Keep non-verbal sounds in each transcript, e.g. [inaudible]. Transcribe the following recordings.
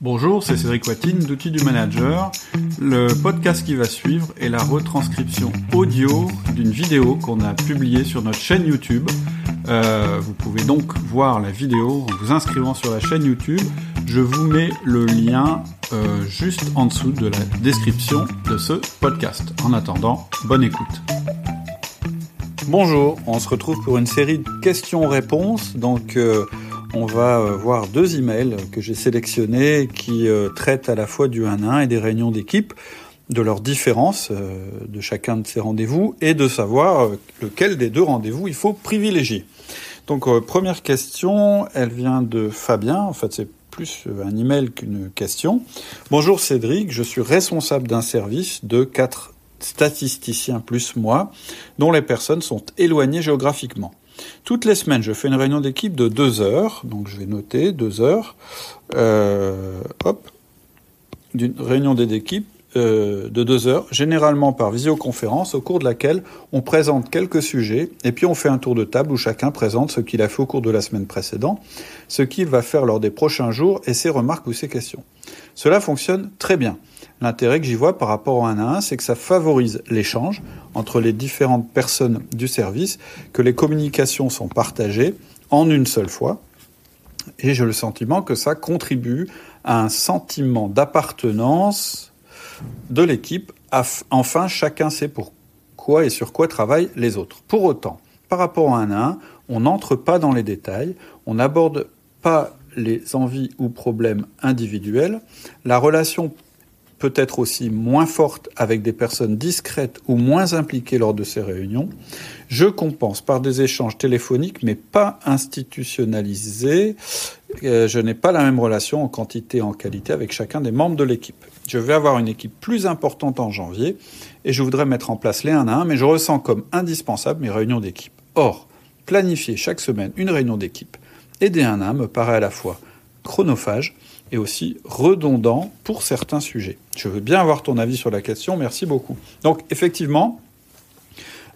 Bonjour, c'est Cédric Watine d'Outils du Manager. Le podcast qui va suivre est la retranscription audio d'une vidéo qu'on a publiée sur notre chaîne YouTube. Euh, vous pouvez donc voir la vidéo en vous inscrivant sur la chaîne YouTube. Je vous mets le lien euh, juste en dessous de la description de ce podcast. En attendant, bonne écoute. Bonjour, on se retrouve pour une série de questions-réponses. Donc, euh, on va euh, voir deux emails que j'ai sélectionnés qui euh, traitent à la fois du 1 1 et des réunions d'équipe, de leurs différences euh, de chacun de ces rendez-vous et de savoir lequel des deux rendez-vous il faut privilégier. Donc première question, elle vient de Fabien, en fait c'est plus un email qu'une question. Bonjour Cédric, je suis responsable d'un service de quatre statisticiens plus moi, dont les personnes sont éloignées géographiquement. Toutes les semaines, je fais une réunion d'équipe de deux heures. Donc, je vais noter deux heures. Euh. D'une réunion d'équipe euh, de deux heures, généralement par visioconférence, au cours de laquelle on présente quelques sujets et puis on fait un tour de table où chacun présente ce qu'il a fait au cours de la semaine précédente, ce qu'il va faire lors des prochains jours et ses remarques ou ses questions. Cela fonctionne très bien. L'intérêt que j'y vois par rapport au 1 à 1, c'est que ça favorise l'échange entre les différentes personnes du service, que les communications sont partagées en une seule fois. Et j'ai le sentiment que ça contribue à un sentiment d'appartenance de l'équipe. Enfin, chacun sait pourquoi et sur quoi travaillent les autres. Pour autant, par rapport au 1 à 1, on n'entre pas dans les détails, on n'aborde pas les envies ou problèmes individuels. La relation peut être aussi moins forte avec des personnes discrètes ou moins impliquées lors de ces réunions. Je compense par des échanges téléphoniques, mais pas institutionnalisés. Euh, je n'ai pas la même relation en quantité et en qualité avec chacun des membres de l'équipe. Je vais avoir une équipe plus importante en janvier et je voudrais mettre en place les 1 à 1, mais je ressens comme indispensable mes réunions d'équipe. Or, planifier chaque semaine une réunion d'équipe et des 1 à 1 me paraît à la fois chronophage et aussi redondant pour certains sujets. Je veux bien avoir ton avis sur la question, merci beaucoup. Donc effectivement,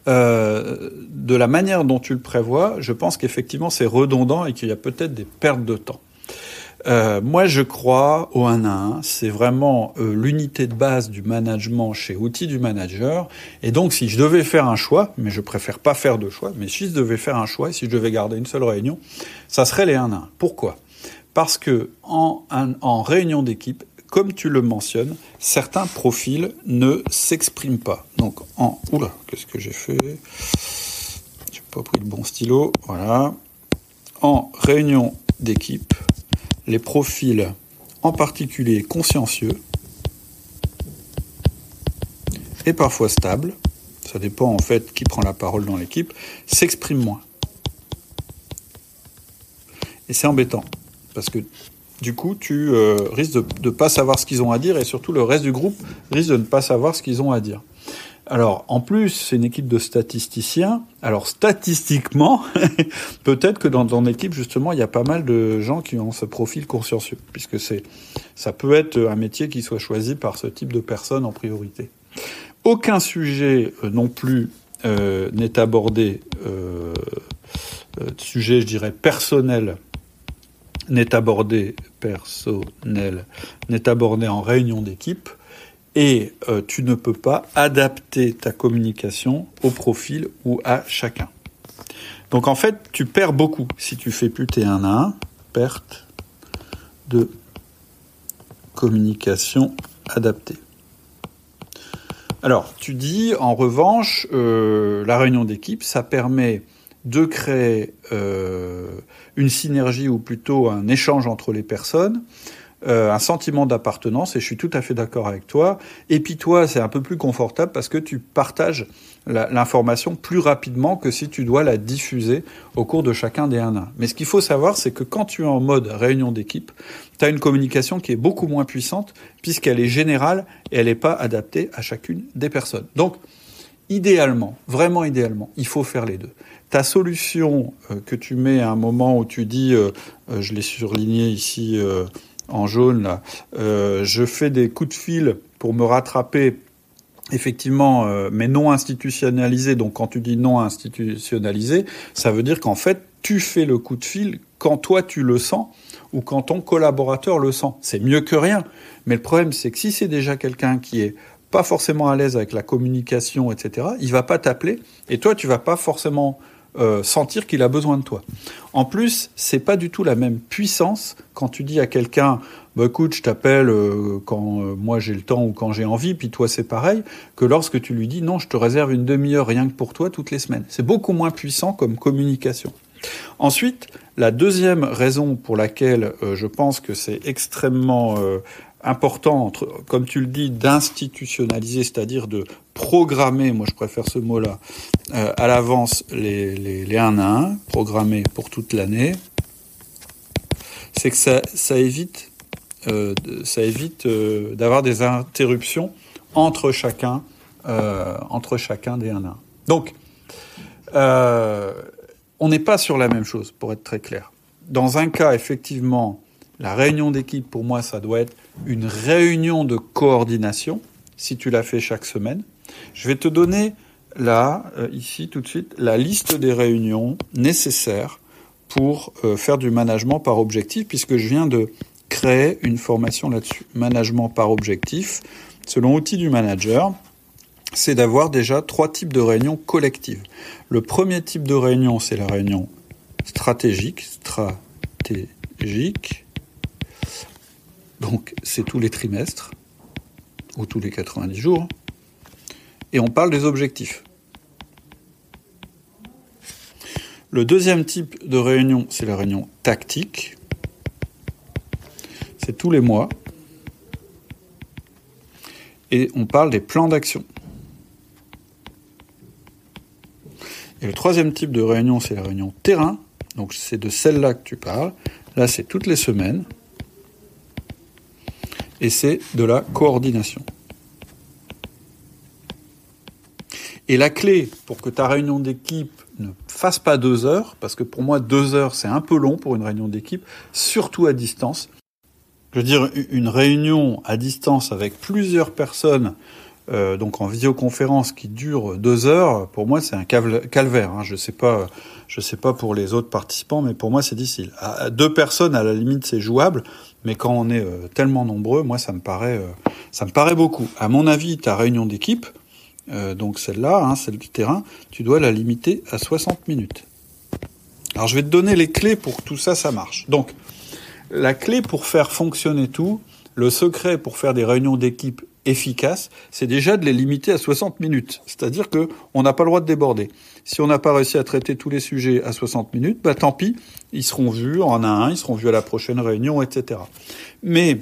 euh, de la manière dont tu le prévois, je pense qu'effectivement c'est redondant et qu'il y a peut-être des pertes de temps. Euh, moi, je crois au 1 à 1. C'est vraiment euh, l'unité de base du management chez Outils du Manager. Et donc, si je devais faire un choix, mais je préfère pas faire de choix, mais si je devais faire un choix, si je devais garder une seule réunion, ça serait les 1 à 1. Pourquoi? Parce que en, réunion d'équipe, comme tu le mentionnes, certains profils ne s'expriment pas. Donc en oula, qu'est-ce que j'ai fait? J'ai pas pris le bon stylo. Voilà. En réunion d'équipe, les profils en particulier consciencieux et parfois stables, ça dépend en fait qui prend la parole dans l'équipe, s'expriment moins. Et c'est embêtant parce que du coup, tu euh, risques de ne pas savoir ce qu'ils ont à dire et surtout le reste du groupe risque de ne pas savoir ce qu'ils ont à dire. Alors, en plus, c'est une équipe de statisticiens. Alors, statistiquement, [laughs] peut-être que dans ton équipe, justement, il y a pas mal de gens qui ont ce profil consciencieux, puisque c'est, ça peut être un métier qui soit choisi par ce type de personnes en priorité. Aucun sujet euh, non plus euh, n'est abordé, sujet, je dirais, personnel n'est abordé personnel, n'est abordé en réunion d'équipe, et euh, tu ne peux pas adapter ta communication au profil ou à chacun. Donc en fait, tu perds beaucoup si tu fais plus tes 1 à 1, perte de communication adaptée. Alors, tu dis, en revanche, euh, la réunion d'équipe, ça permet de créer euh, une synergie ou plutôt un échange entre les personnes, euh, un sentiment d'appartenance, et je suis tout à fait d'accord avec toi. Et puis toi, c'est un peu plus confortable parce que tu partages l'information plus rapidement que si tu dois la diffuser au cours de chacun des 1 1. Mais ce qu'il faut savoir, c'est que quand tu es en mode réunion d'équipe, tu as une communication qui est beaucoup moins puissante puisqu'elle est générale et elle n'est pas adaptée à chacune des personnes. Donc, idéalement, vraiment idéalement, il faut faire les deux ta solution euh, que tu mets à un moment où tu dis, euh, euh, je l'ai surligné ici en jaune, je fais des coups de fil pour me rattraper effectivement, mais non institutionnalisé. Donc quand tu dis non institutionnalisé, ça veut dire qu'en fait, tu fais le coup de fil quand toi tu le sens, ou quand ton collaborateur le sent. C'est mieux que rien. Mais le problème, c'est que si c'est déjà quelqu'un qui est pas forcément à l'aise avec la communication, etc., il va pas t'appeler et toi, tu vas pas forcément euh, sentir qu'il a besoin de toi. En plus, c'est pas du tout la même puissance quand tu dis à quelqu'un bah écoute, je t'appelle euh, quand euh, moi j'ai le temps ou quand j'ai envie, puis toi c'est pareil, que lorsque tu lui dis non, je te réserve une demi-heure rien que pour toi toutes les semaines. C'est beaucoup moins puissant comme communication. Ensuite, la deuxième raison pour laquelle je pense que c'est extrêmement important, comme tu le dis, d'institutionnaliser, c'est-à-dire de programmer, moi je préfère ce mot-là, euh, à l'avance les, les, les 1 à 1, programmer pour toute l'année, c'est que ça, évite, euh, euh, d'avoir des interruptions entre chacun, entre chacun des 1 à 1. Donc, on n'est pas sur la même chose, pour être très clair. Dans un cas, effectivement, la réunion d'équipe, pour moi, ça doit être une réunion de coordination, si tu la fais chaque semaine. Je vais te donner là, euh, ici, tout de suite, la liste des réunions nécessaires pour euh, faire du management par objectif, puisque je viens de créer une formation là-dessus. Management par objectif, selon outil du manager, c'est d'avoir déjà trois types de réunions collectives. Le premier type de réunion, c'est la réunion stratégique, stratégique, donc c'est tous les trimestres, ou tous les 90 jours, et on parle des objectifs. Le deuxième type de réunion, c'est la réunion tactique. C'est tous les mois. Et on parle des plans d'action. Et le troisième type de réunion, c'est la réunion terrain. Donc c'est de celle-là que tu parles. Là, c'est toutes les semaines et c'est de la coordination. Et la clé pour que ta réunion d'équipe ne fasse pas deux heures, parce que pour moi deux heures c'est un peu long pour une réunion d'équipe, surtout à distance. Je veux dire, une réunion à distance avec plusieurs personnes, euh, donc en visioconférence qui dure deux heures, pour moi c'est un calvaire. Hein. Je sais sais pas pour les autres participants, mais pour moi c'est difficile. À deux personnes à la limite c'est jouable, mais quand on est euh, tellement nombreux, moi, ça me paraît, euh, ça me paraît beaucoup. À mon avis, ta réunion d'équipe, euh, donc celle-là, hein, celle du terrain, tu dois la limiter à 60 minutes. Alors, je vais te donner les clés pour que tout ça, ça marche. Donc, la clé pour faire fonctionner tout, le secret pour faire des réunions d'équipe efficaces, c'est déjà de les limiter à 60 minutes. C'est-à-dire que on n'a pas le droit de déborder. Si on n'a pas réussi à traiter tous les sujets à 60 minutes, bah tant pis, ils seront vus en un ils seront vus à la prochaine réunion, etc. Mais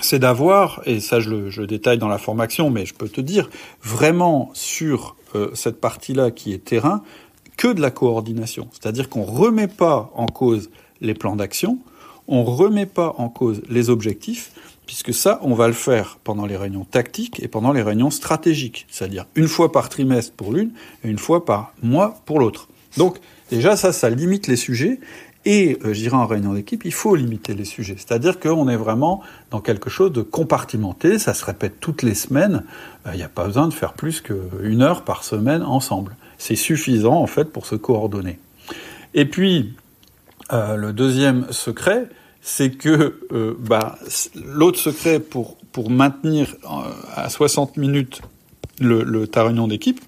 c'est d'avoir, et ça je le détaille dans la formation, mais je peux te dire, vraiment sur euh, cette partie-là qui est terrain, que de la coordination. C'est-à-dire qu'on remet pas en cause les plans d'action, on remet pas en cause les objectifs, puisque ça, on va le faire pendant les réunions tactiques et pendant les réunions stratégiques, c'est-à-dire une fois par trimestre pour l'une et une fois par mois pour l'autre. Donc déjà, ça, ça limite les sujets. Et euh, je dirais en réunion d'équipe, il faut limiter les sujets. C'est-à-dire qu'on est vraiment dans quelque chose de compartimenté, ça se répète toutes les semaines, il n'y a pas besoin de faire plus qu'une heure par semaine ensemble. C'est suffisant en fait pour se coordonner. Et puis, euh, le deuxième secret, c'est que euh, bah, l'autre secret pour, pour maintenir euh, à 60 minutes le, le ta réunion d'équipe,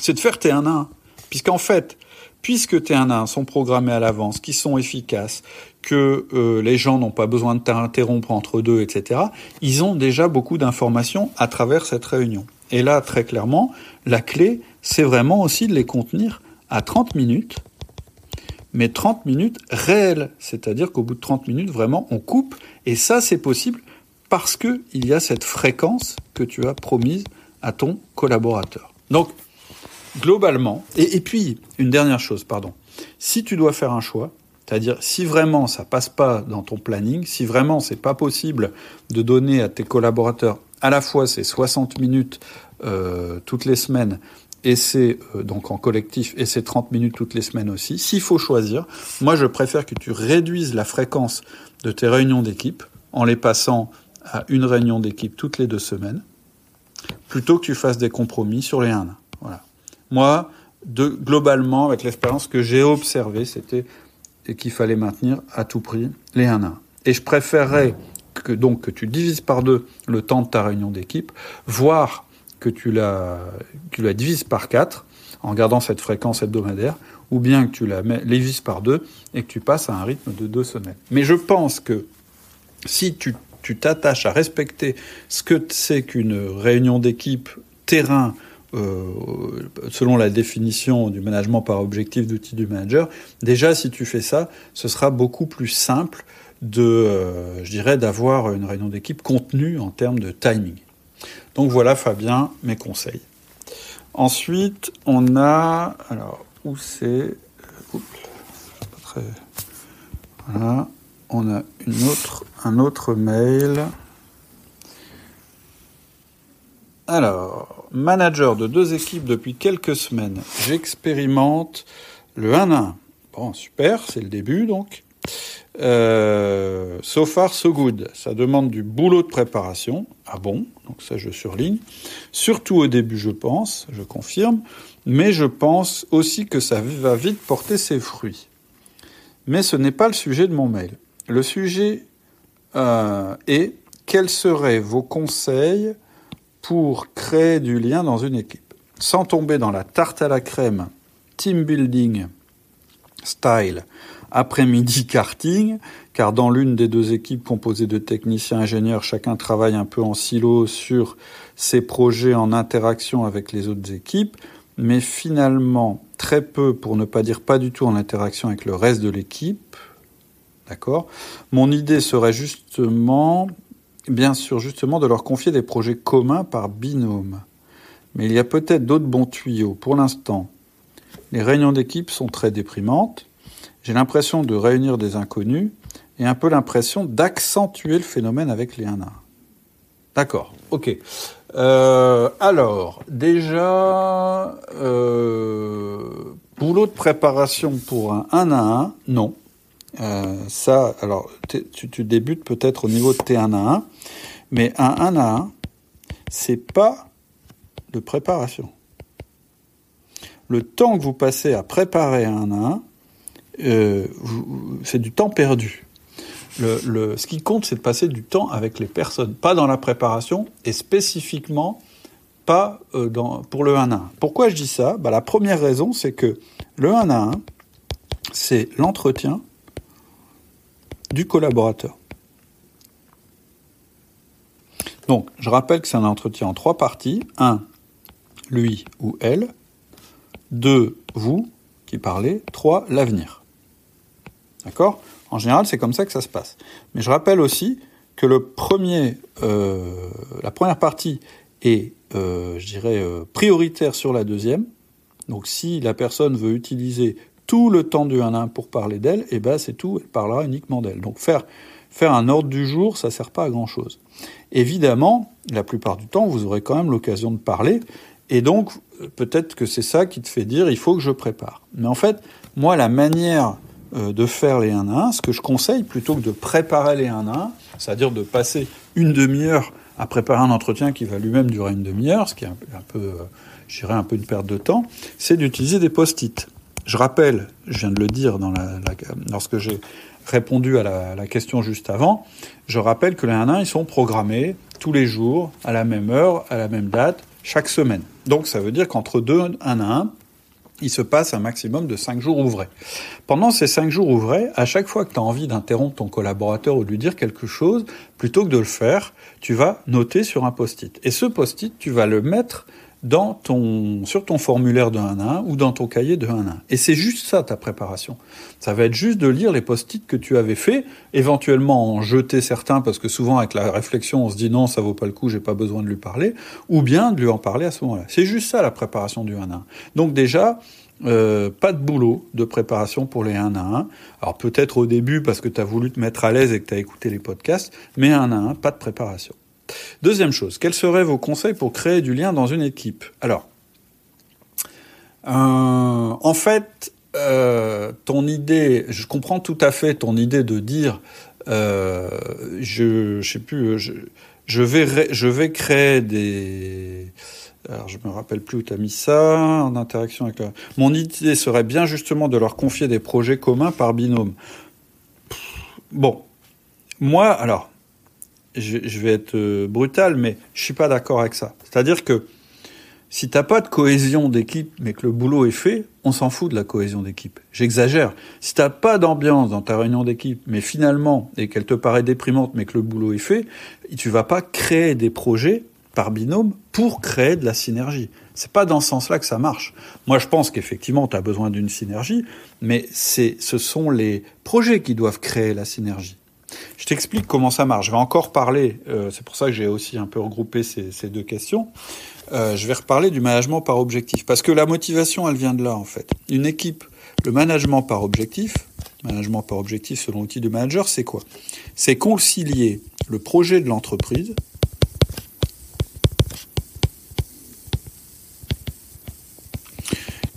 c'est de faire tes 1 à 1. Puisqu'en fait, puisque tes 1 à 1 sont programmés à l'avance, qui sont efficaces, que euh, les gens n'ont pas besoin de t'interrompre entre deux, etc., ils ont déjà beaucoup d'informations à travers cette réunion. Et là, très clairement, la clé, c'est vraiment aussi de les contenir à 30 minutes mais 30 minutes réelles. C'est-à-dire qu'au bout de 30 minutes, vraiment, on coupe. Et ça, c'est possible parce qu'il y a cette fréquence que tu as promise à ton collaborateur. Donc, globalement, et, puis, une dernière chose, pardon. Si tu dois faire un choix, c'est-à-dire, si vraiment ça passe pas dans ton planning, si vraiment c'est pas possible de donner à tes collaborateurs à la fois ces 60 minutes euh, toutes les semaines et c'est euh, donc en collectif, et c'est 30 minutes toutes les semaines aussi. S'il faut choisir, moi je préfère que tu réduises la fréquence de tes réunions d'équipe en les passant à une réunion d'équipe toutes les deux semaines, plutôt que tu fasses des compromis sur les 1 Voilà. Moi, globalement, avec l'expérience que j'ai observée, c'était qu'il fallait maintenir à tout prix les 1 1. Et je préférerais que donc que tu divises par deux le temps de ta réunion d'équipe, voire que tu la, la divises par quatre en gardant cette fréquence hebdomadaire, ou bien que tu la divises par deux et que tu passes à un rythme de deux semaines. Mais je pense que si tu t'attaches à respecter ce que c'est qu'une réunion d'équipe terrain euh, selon la définition du management par objectif d'outil du manager, déjà si tu fais ça, ce sera beaucoup plus simple de, euh, d'avoir une réunion d'équipe contenue en termes de timing. Donc voilà, Fabien, mes conseils. Ensuite, on a, alors où c'est, très, voilà, on a une autre, un autre mail. Alors, manager de deux équipes depuis quelques semaines. J'expérimente le 1 à 1. Bon, super, c'est le début donc. Euh, so far, so good. Ça demande du boulot de préparation. Ah bon? Donc ça, je surligne. Surtout au début, je pense, je confirme. Mais je pense aussi que ça va vite porter ses fruits. Mais ce n'est pas le sujet de mon mail. Le sujet euh, est quels seraient vos conseils pour créer du lien dans une équipe, sans tomber dans la tarte à la crème, team building style, après-midi karting, car dans l'une des deux équipes composées de techniciens ingénieurs, chacun travaille un peu en silo sur ses projets en interaction avec les autres équipes, mais finalement très peu, pour ne pas dire pas du tout en interaction avec le reste de l'équipe. D'accord? Mon idée serait justement bien sûr justement de leur confier des projets communs par binôme. Mais il y a peut-être d'autres bons tuyaux. Pour l'instant, les réunions d'équipe sont très déprimantes. J'ai l'impression de réunir des inconnus et un peu l'impression d'accentuer le phénomène avec les 1 1. D'accord, ok. Euh, alors, déjà, euh, boulot de préparation pour un 1 à 1, non. Euh, ça, alors, tu, débutes peut-être au niveau de T1 à 1, mais un 1 à 1, c'est pas de préparation. Le temps que vous passez à préparer un 1 à 1, euh, c'est du temps perdu. Ce qui compte, c'est de passer du temps avec les personnes, pas dans la préparation et spécifiquement pas euh, pour le 1 à 1. Pourquoi je dis ça? Bah, La première raison, c'est que le 1 à 1, c'est l'entretien du collaborateur. Donc, je rappelle que c'est un entretien en trois parties. Un, lui ou elle. Deux, vous qui parlez. Trois, l'avenir. D'accord? En général, c'est comme ça que ça se passe. Mais je rappelle aussi que le premier, euh, la première partie est, euh, je dirais, euh, prioritaire sur la deuxième. Donc, si la personne veut utiliser tout le temps du 1 1 pour parler d'elle, eh ben c'est tout, elle parlera uniquement d'elle. Donc faire, faire un ordre du jour, ça sert pas à grand chose. Évidemment, la plupart du temps, vous aurez quand même l'occasion de parler, et donc peut-être que c'est ça qui te fait dire il faut que je prépare. Mais en fait, moi, la manière de faire les 1 1, ce que je conseille, plutôt que de préparer les 1 1, c'est-à-dire de passer une demi-heure à préparer un entretien qui va lui-même durer une demi-heure, ce qui est un, peu, euh, je dirais, un peu une perte de temps, c'est d'utiliser des post-it. Je rappelle, je viens de le dire dans la, lorsque j'ai répondu à la, question juste avant, je rappelle que les 1 1, ils sont programmés tous les jours, à la même heure, à la même date, chaque semaine. Donc ça veut dire qu'entre deux 1 à 1, il se passe un maximum de 5 jours ouvrés. Pendant ces 5 jours ouvrés, à chaque fois que tu as envie d'interrompre ton collaborateur ou de lui dire quelque chose, plutôt que de le faire, tu vas noter sur un post-it. Et ce post-it, tu vas le mettre dans ton, sur ton formulaire de 1 à 1 ou dans ton cahier de 1 à 1. Et c'est juste ça ta préparation. Ça va être juste de lire les post-it que tu avais fait, éventuellement en jeter certains parce que souvent avec la réflexion on se dit non ça vaut pas le coup, j'ai pas besoin de lui parler, ou bien de lui en parler à ce moment-là. C'est juste ça la préparation du 1 à 1. Donc déjà, euh, pas de boulot de préparation pour les 1 à 1. Alors peut-être au début parce que tu as voulu te mettre à l'aise et que tu as écouté les podcasts, mais 1 à 1, pas de préparation. Deuxième chose, quels seraient vos conseils pour créer du lien dans une équipe? Alors, euh, en fait, euh, ton idée, je comprends tout à fait ton idée de dire, euh, je, je sais plus, je, vais, je vais créer des, Alors, je me rappelle plus où tu as mis ça, en interaction avec... Mon idée serait bien justement de leur confier des projets communs par binôme. Bon, moi, alors, je, vais être euh, brutal, mais je suis pas d'accord avec ça. C'est-à-dire que si t'as pas de cohésion d'équipe, mais que le boulot est fait, on s'en fout de la cohésion d'équipe. J'exagère. Si t'as pas d'ambiance dans ta réunion d'équipe, mais finalement, et qu'elle te paraît déprimante, mais que le boulot est fait, tu vas pas créer des projets par binôme pour créer de la synergie. C'est pas dans ce sens-là que ça marche. Moi, je pense qu'effectivement, tu as besoin d'une synergie, mais ce sont les projets qui doivent créer la synergie. Je t'explique comment ça marche. Je vais encore parler, euh, c'est pour ça que j'ai aussi un peu regroupé ces, deux questions. Euh, je vais reparler du management par objectif. Parce que la motivation, elle vient de là, en fait. Une équipe, le management par objectif, management par objectif selon l'outil du manager, c'est quoi? C'est concilier le projet de l'entreprise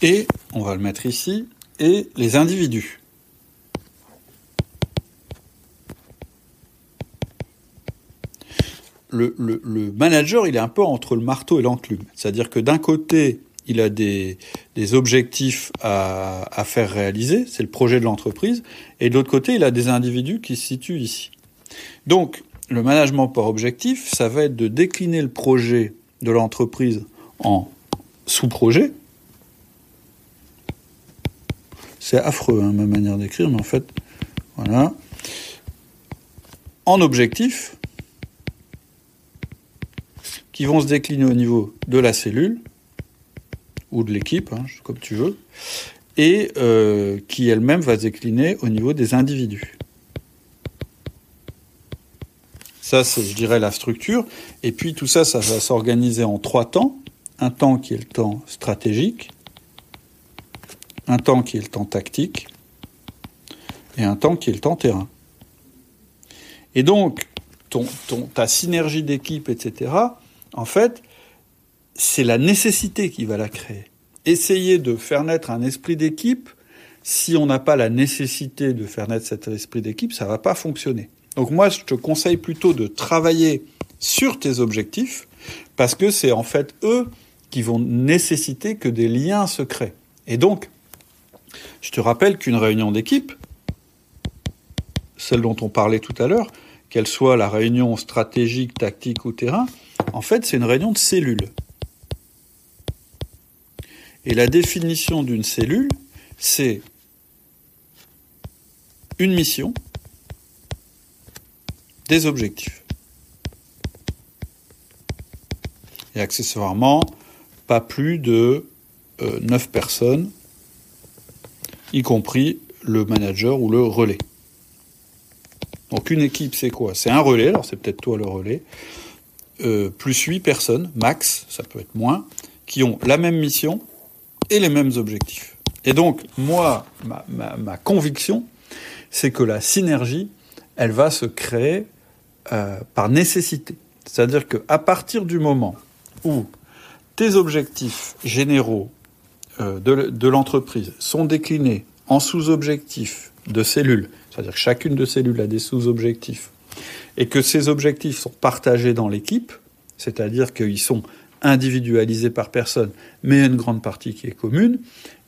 et, on va le mettre ici, et les individus. Le, manager, il est un peu entre le marteau et l'enclume. C'est-à-dire que d'un côté, il a des, objectifs à, faire réaliser, c'est le projet de l'entreprise, et de l'autre côté, il a des individus qui se situent ici. Donc, le management par objectif, ça va être de décliner le projet de l'entreprise en sous-projet. C'est affreux, hein, ma manière d'écrire, mais en fait, voilà. En objectif, qui vont se décliner au niveau de la cellule ou de l'équipe, hein, comme tu veux, et euh, qui elle-même va se décliner au niveau des individus. Ça, c'est, je dirais, la structure. Et puis tout ça, ça va s'organiser en trois temps. Un temps qui est le temps stratégique, un temps qui est le temps tactique, et un temps qui est le temps terrain. Et donc, ta synergie d'équipe, etc., en fait, c'est la nécessité qui va la créer. Essayer de faire naître un esprit d'équipe, si on n'a pas la nécessité de faire naître cet esprit d'équipe, ça va pas fonctionner. Donc moi, je te conseille plutôt de travailler sur tes objectifs, parce que c'est en fait eux qui vont nécessiter que des liens se créent. Et donc, je te rappelle qu'une réunion d'équipe, celle dont on parlait tout à l'heure, qu'elle soit la réunion stratégique, tactique ou terrain, en fait, c'est une réunion de cellules. Et la définition d'une cellule, c'est une mission, des objectifs. Et accessoirement, pas plus de euh, 9 personnes, y compris le manager ou le relais. Donc une équipe, c'est quoi? C'est un relais, alors c'est peut-être toi le relais, euh, plus 8 personnes, max, ça peut être moins, qui ont la même mission et les mêmes objectifs. Et donc, moi, ma, conviction, c'est que la synergie, elle va se créer euh, par nécessité. C'est-à-dire qu'à partir du moment où tes objectifs généraux euh, de, de l'entreprise sont déclinés en sous-objectifs de cellules, c'est-à-dire que chacune de cellules a des sous-objectifs et que ces objectifs sont partagés dans l'équipe, c'est-à-dire qu'ils sont individualisés par personne, mais une grande partie qui est commune,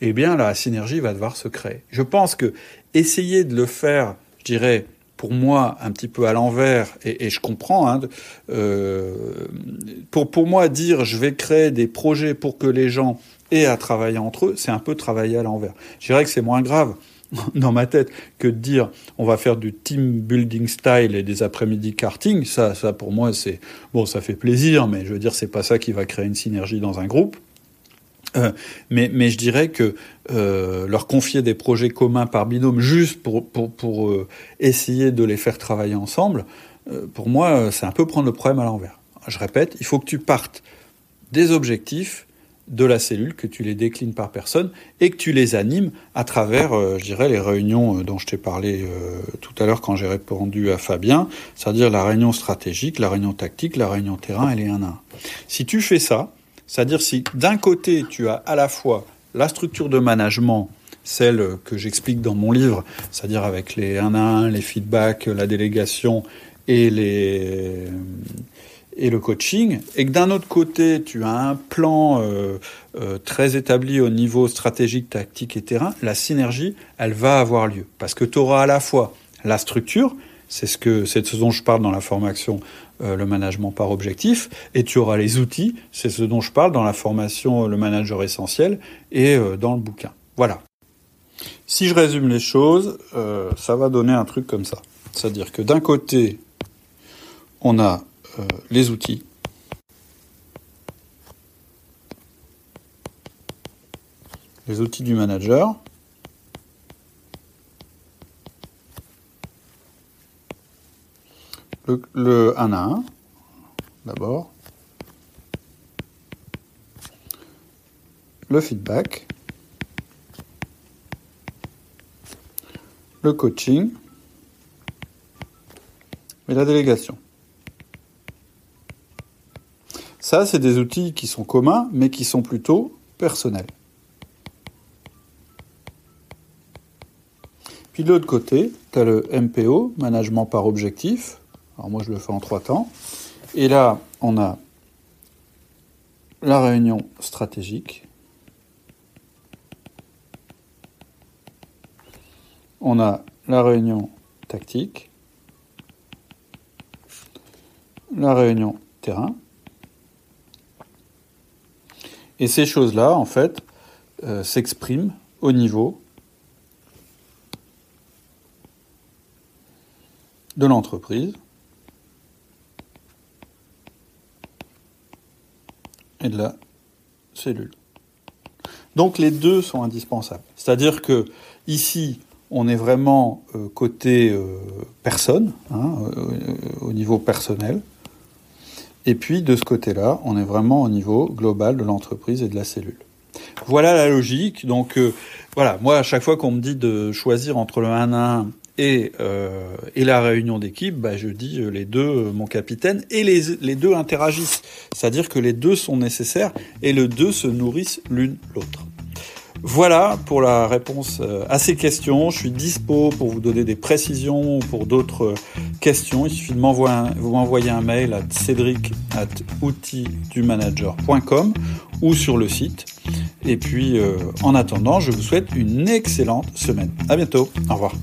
eh bien la synergie va devoir se créer. Je pense que essayer de le faire, je dirais, pour moi, un petit peu à l'envers, et, je comprends, hein, euh, pour, pour moi, dire je vais créer des projets pour que les gens aient à travailler entre eux, c'est un peu travailler à l'envers. Je dirais que c'est moins grave dans ma tête que de dire on va faire du team building style et des après-midi karting. Ça, ça pour moi, c'est bon, ça fait plaisir, mais je veux dire, c'est pas ça qui va créer une synergie dans un groupe. Euh, mais, mais je dirais que euh, leur confier des projets communs par binôme juste pour, pour, pour euh, essayer de les faire travailler ensemble, pour moi, c'est un peu prendre le problème à l'envers. Je répète, il faut que tu partes des objectifs de la cellule, que tu les déclines par personne et que tu les animes à travers, euh, je dirais, les réunions euh, dont je t'ai parlé euh, tout à l'heure quand j'ai répondu à Fabien, c'est-à-dire la réunion stratégique, la réunion tactique, la réunion terrain et les 1 à 1. Si tu fais ça, c'est-à-dire si d'un côté tu as à la fois la structure de management, celle que j'explique dans mon livre, c'est-à-dire avec les 1 à 1, les feedbacks, la délégation et les et le coaching, et que d'un autre côté, tu as un plan euh, euh, très établi au niveau stratégique, tactique et terrain, la synergie, elle va avoir lieu. Parce que tu auras à la fois la structure, c'est ce, que, c'est ce dont je parle dans la formation euh, le management par objectif, et tu auras les outils, c'est ce dont je parle dans la formation le manager essentiel et dans le bouquin. Voilà. Si je résume les choses, ça va donner un truc comme ça. C'est-à-dire que d'un côté, on a euh, les outils. Les outils du manager. Le, le 1 à 1, d'abord. Le feedback. Le coaching. Et la délégation. Ça, c'est des outils qui sont communs, mais qui sont plutôt personnels. Puis de l'autre côté, tu as le MPO, management par objectif. Alors moi, je le fais en trois temps. Et là, on a la réunion stratégique. On a la réunion tactique. La réunion terrain. Et ces choses-là, en fait, euh, s'expriment au niveau de l'entreprise et de la cellule. Donc les deux sont indispensables. C'est-à-dire que ici, on est vraiment euh, côté euh, personne, hein, au niveau personnel. Et puis de ce côté-là, on est vraiment au niveau global de l'entreprise et de la cellule. Voilà la logique. Donc euh, voilà, moi à chaque fois qu'on me dit de choisir entre le 1 à 1 et, euh, et la réunion d'équipe, bah, je dis euh, les deux, mon capitaine, et les, les deux interagissent. C'est-à-dire que les deux sont nécessaires et les deux se nourrissent l'une l'autre. Voilà pour la réponse euh, à ces questions. Je suis dispo pour vous donner des précisions ou pour d'autres euh, questions. Il suffit de m'envoyer un, mail à cédric ou sur le site. Et puis, euh, en attendant, je vous souhaite une excellente semaine. À bientôt. Au revoir.